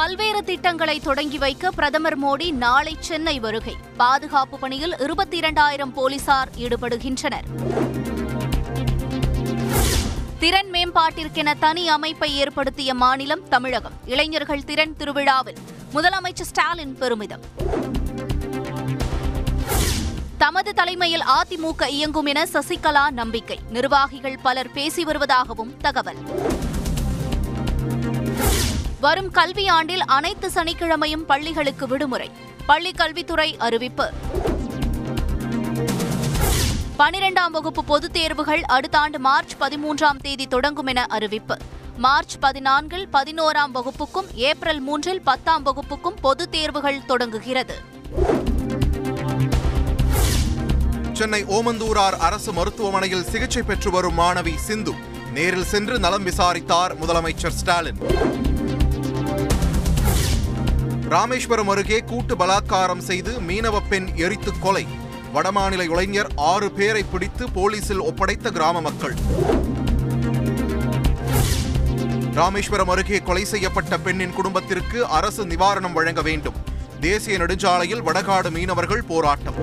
பல்வேறு திட்டங்களை தொடங்கி வைக்க பிரதமர் மோடி நாளை சென்னை வருகை. பாதுகாப்பு பணியில் இருபத்தி இரண்டாயிரம் போலீசார் ஈடுபடுகின்றனர். திறன் மேம்பாட்டிற்கென தனி அமைப்பை ஏற்படுத்திய மாநிலம் தமிழகம். இளைஞர்கள் திறன் திருவிழாவில் முதலமைச்சர் ஸ்டாலின் பெருமிதம். தமது தலைமையில் அதிமுக இயங்கும் என சசிகலா நம்பிக்கை. நிர்வாகிகள் பலர் பேசி வருவதாகவும் தகவல். வரும் கல்வியாண்டில் அனைத்து சனிக்கிழமையும் பள்ளிகளுக்கு விடுமுறை. பள்ளி கல்வித்துறை அறிவிப்பு. பனிரெண்டாம் வகுப்பு பொதுத் தேர்வுகள் அடுத்த ஆண்டு மார்ச் பதிமூன்றாம் தேதி தொடங்கும் என அறிவிப்பு. மார்ச் பதினான்கில் பதினோராம் வகுப்புக்கும் ஏப்ரல் மூன்றில் பத்தாம் வகுப்புக்கும் பொதுத் தேர்வுகள் தொடங்குகிறது. சென்னை ஓமந்தூரார் அரசு மருத்துவமனையில் சிகிச்சை பெற்று வரும் மாணவி சிந்து நேரில் சென்று நலம் விசாரித்தார் முதலமைச்சர் ஸ்டாலின். ராமேஸ்வரம் அருகே கூட்டு பலாத்காரம் செய்து மீனவ பெண் எரித்து கொலை. வடமாநில இளைஞர் ஆறு பேரை பிடித்து போலீசில் ஒப்படைத்த கிராம மக்கள். ராமேஸ்வரம் அருகே கொலை செய்யப்பட்ட பெண்ணின் குடும்பத்திற்கு அரசு நிவாரணம் வழங்க வேண்டும். தேசிய நெடுஞ்சாலையில் வடகாடு மீனவர்கள் போராட்டம்.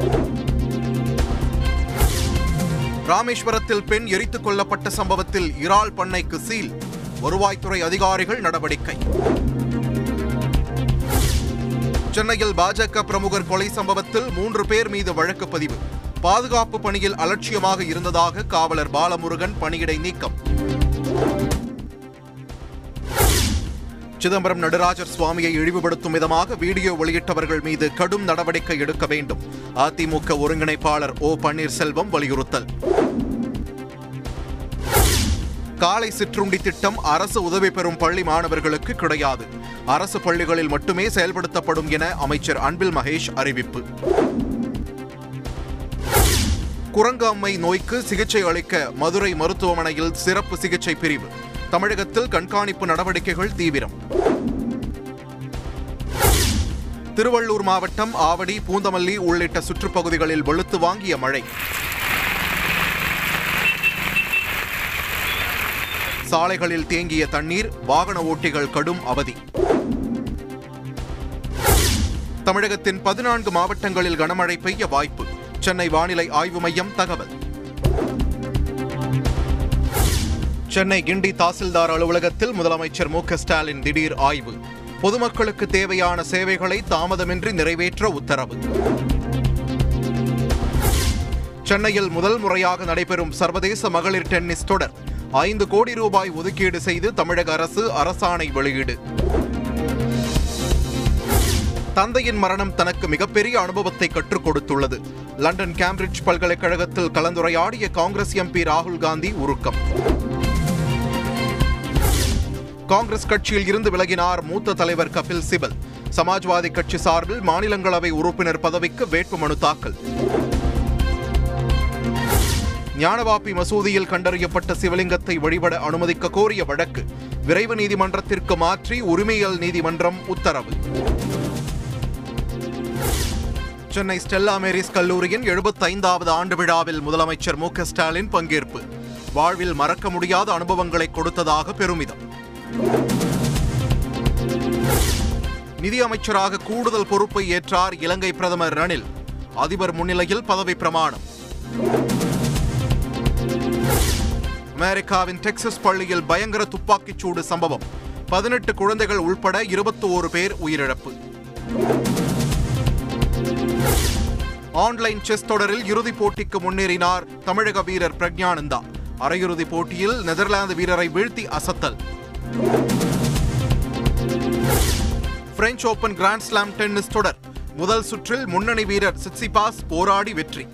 ராமேஸ்வரத்தில் பெண் எரித்துக் கொல்லப்பட்ட சம்பவத்தில் இறால் பண்ணைக்கு சீல். வருவாய்த்துறை அதிகாரிகள் நடவடிக்கை. சென்னையில் பாஜக பிரமுகர் கொலை சம்பவத்தில் மூன்று பேர் மீது வழக்கு பதிவு. பாதுகாப்பு பணியில் அலட்சியமாக இருந்ததாக காவலர் பாலமுருகன் பணியிடை நீக்கம். சிதம்பரம் நடராஜர் சுவாமியை இழிவுபடுத்தும் விதமாக வீடியோ வெளியிட்டவர்கள் மீது கடும் நடவடிக்கை எடுக்க வேண்டும். அதிமுக ஒருங்கிணைப்பாளர் ஓ பன்னீர்செல்வம் வலியுறுத்தல். காலை சிற்றுண்டி திட்டம் அரசு உதவி பெறும் பள்ளி மாணவர்களுக்கு கிடையாது. அரசு பள்ளிகளில் மட்டுமே செயல்படுத்தப்படும் என அமைச்சர் அன்பில் மகேஷ் அறிவிப்பு. குரங்காம்மை நோய்க்கு சிகிச்சை அளிக்க மதுரை மருத்துவமனையில் சிறப்பு சிகிச்சை பிரிவு. தமிழகத்தில் கண்காணிப்பு நடவடிக்கைகள் தீவிரம். திருவள்ளூர் மாவட்டம் ஆவடி பூந்தமல்லி உள்ளிட்ட சுற்றுப்பகுதிகளில் வெளுத்து வாங்கிய மழை. சாலைகளில் தேங்கிய தண்ணீர் வாகன ஓட்டிகள் கடும் அவதி. தமிழகத்தின் பதினான்கு மாவட்டங்களில் கனமழை பெய்ய வாய்ப்பு. சென்னை வானிலை ஆய்வு மையம் தகவல். சென்னை கிண்டி தாசில்தார் அலுவலகத்தில் முதலமைச்சர் மு ஸ்டாலின் திடீர் ஆய்வு. பொதுமக்களுக்கு தேவையான சேவைகளை தாமதமின்றி நிறைவேற்ற உத்தரவு. சென்னையில் முதல் முறையாக நடைபெறும் சர்வதேச மகளிர் டென்னிஸ் தொடர். ஐந்து கோடி ரூபாய் ஒதுக்கீடு செய்து தமிழக அரசு அரசாணை வெளியீடு. தந்தையின் மரணம் தனக்கு மிகப்பெரிய அனுபவத்தை கற்றுக் கொடுத்துள்ளது. லண்டன் கேம்பிரிட்ஜ் பல்கலைக்கழகத்தில் கலந்துரையாடிய காங்கிரஸ் எம்பி ராகுல் காந்தி உருக்கம். காங்கிரஸ் கட்சியில் இருந்து விலகினார் மூத்த தலைவர் கபில் சிபல். சமாஜ்வாதி கட்சி சார்பில் மாநிலங்களவை உறுப்பினர் பதவிக்கு வேட்புமனு தாக்கல். ஞானவாப்பி மசூதியில் கண்டறியப்பட்ட சிவலிங்கத்தை வழிபட அனுமதிக்க கோரிய வழக்கு. விரைவு நீதிமன்றத்திற்கு மாற்றி உரிமையல் நீதிமன்றம் உத்தரவு. சென்னை ஸ்டெல்லா மேரிஸ் கல்லூரியின் எழுபத்தைந்தாவது ஆண்டு விழாவில் முதலமைச்சர் மு ஸ்டாலின் பங்கேற்பு. வாழ்வில் மறக்க முடியாத அனுபவங்களை கொடுத்ததாக பெருமிதம். நிதியமைச்சராக கூடுதல் பொறுப்பை ஏற்றார் இலங்கை பிரதமர் ரணில். அதிபர் முன்னிலையில் பதவி பிரமாணம். அமெரிக்காவின் டெக்சஸ் பள்ளியில் பயங்கர துப்பாக்கிச் சூடு சம்பவம். பதினெட்டு குழந்தைகள் உள்பட இருபத்தி ஓரு பேர் உயிரிழப்பு. ஆன்லைன் செஸ் தொடரில் இறுதிப் போட்டிக்கு முன்னேறினார் தமிழக வீரர் பிரக்ஞானந்தா அரையிறுதிப் போட்டியில் நெதர்லாந்து வீரரை வீழ்த்தி அசத்தல். French Open Grand Slam tennis தொடர். முதல் சுற்றில் முன்னணி வீரர் சிட்சிபாஸ் போராடி வெற்றி.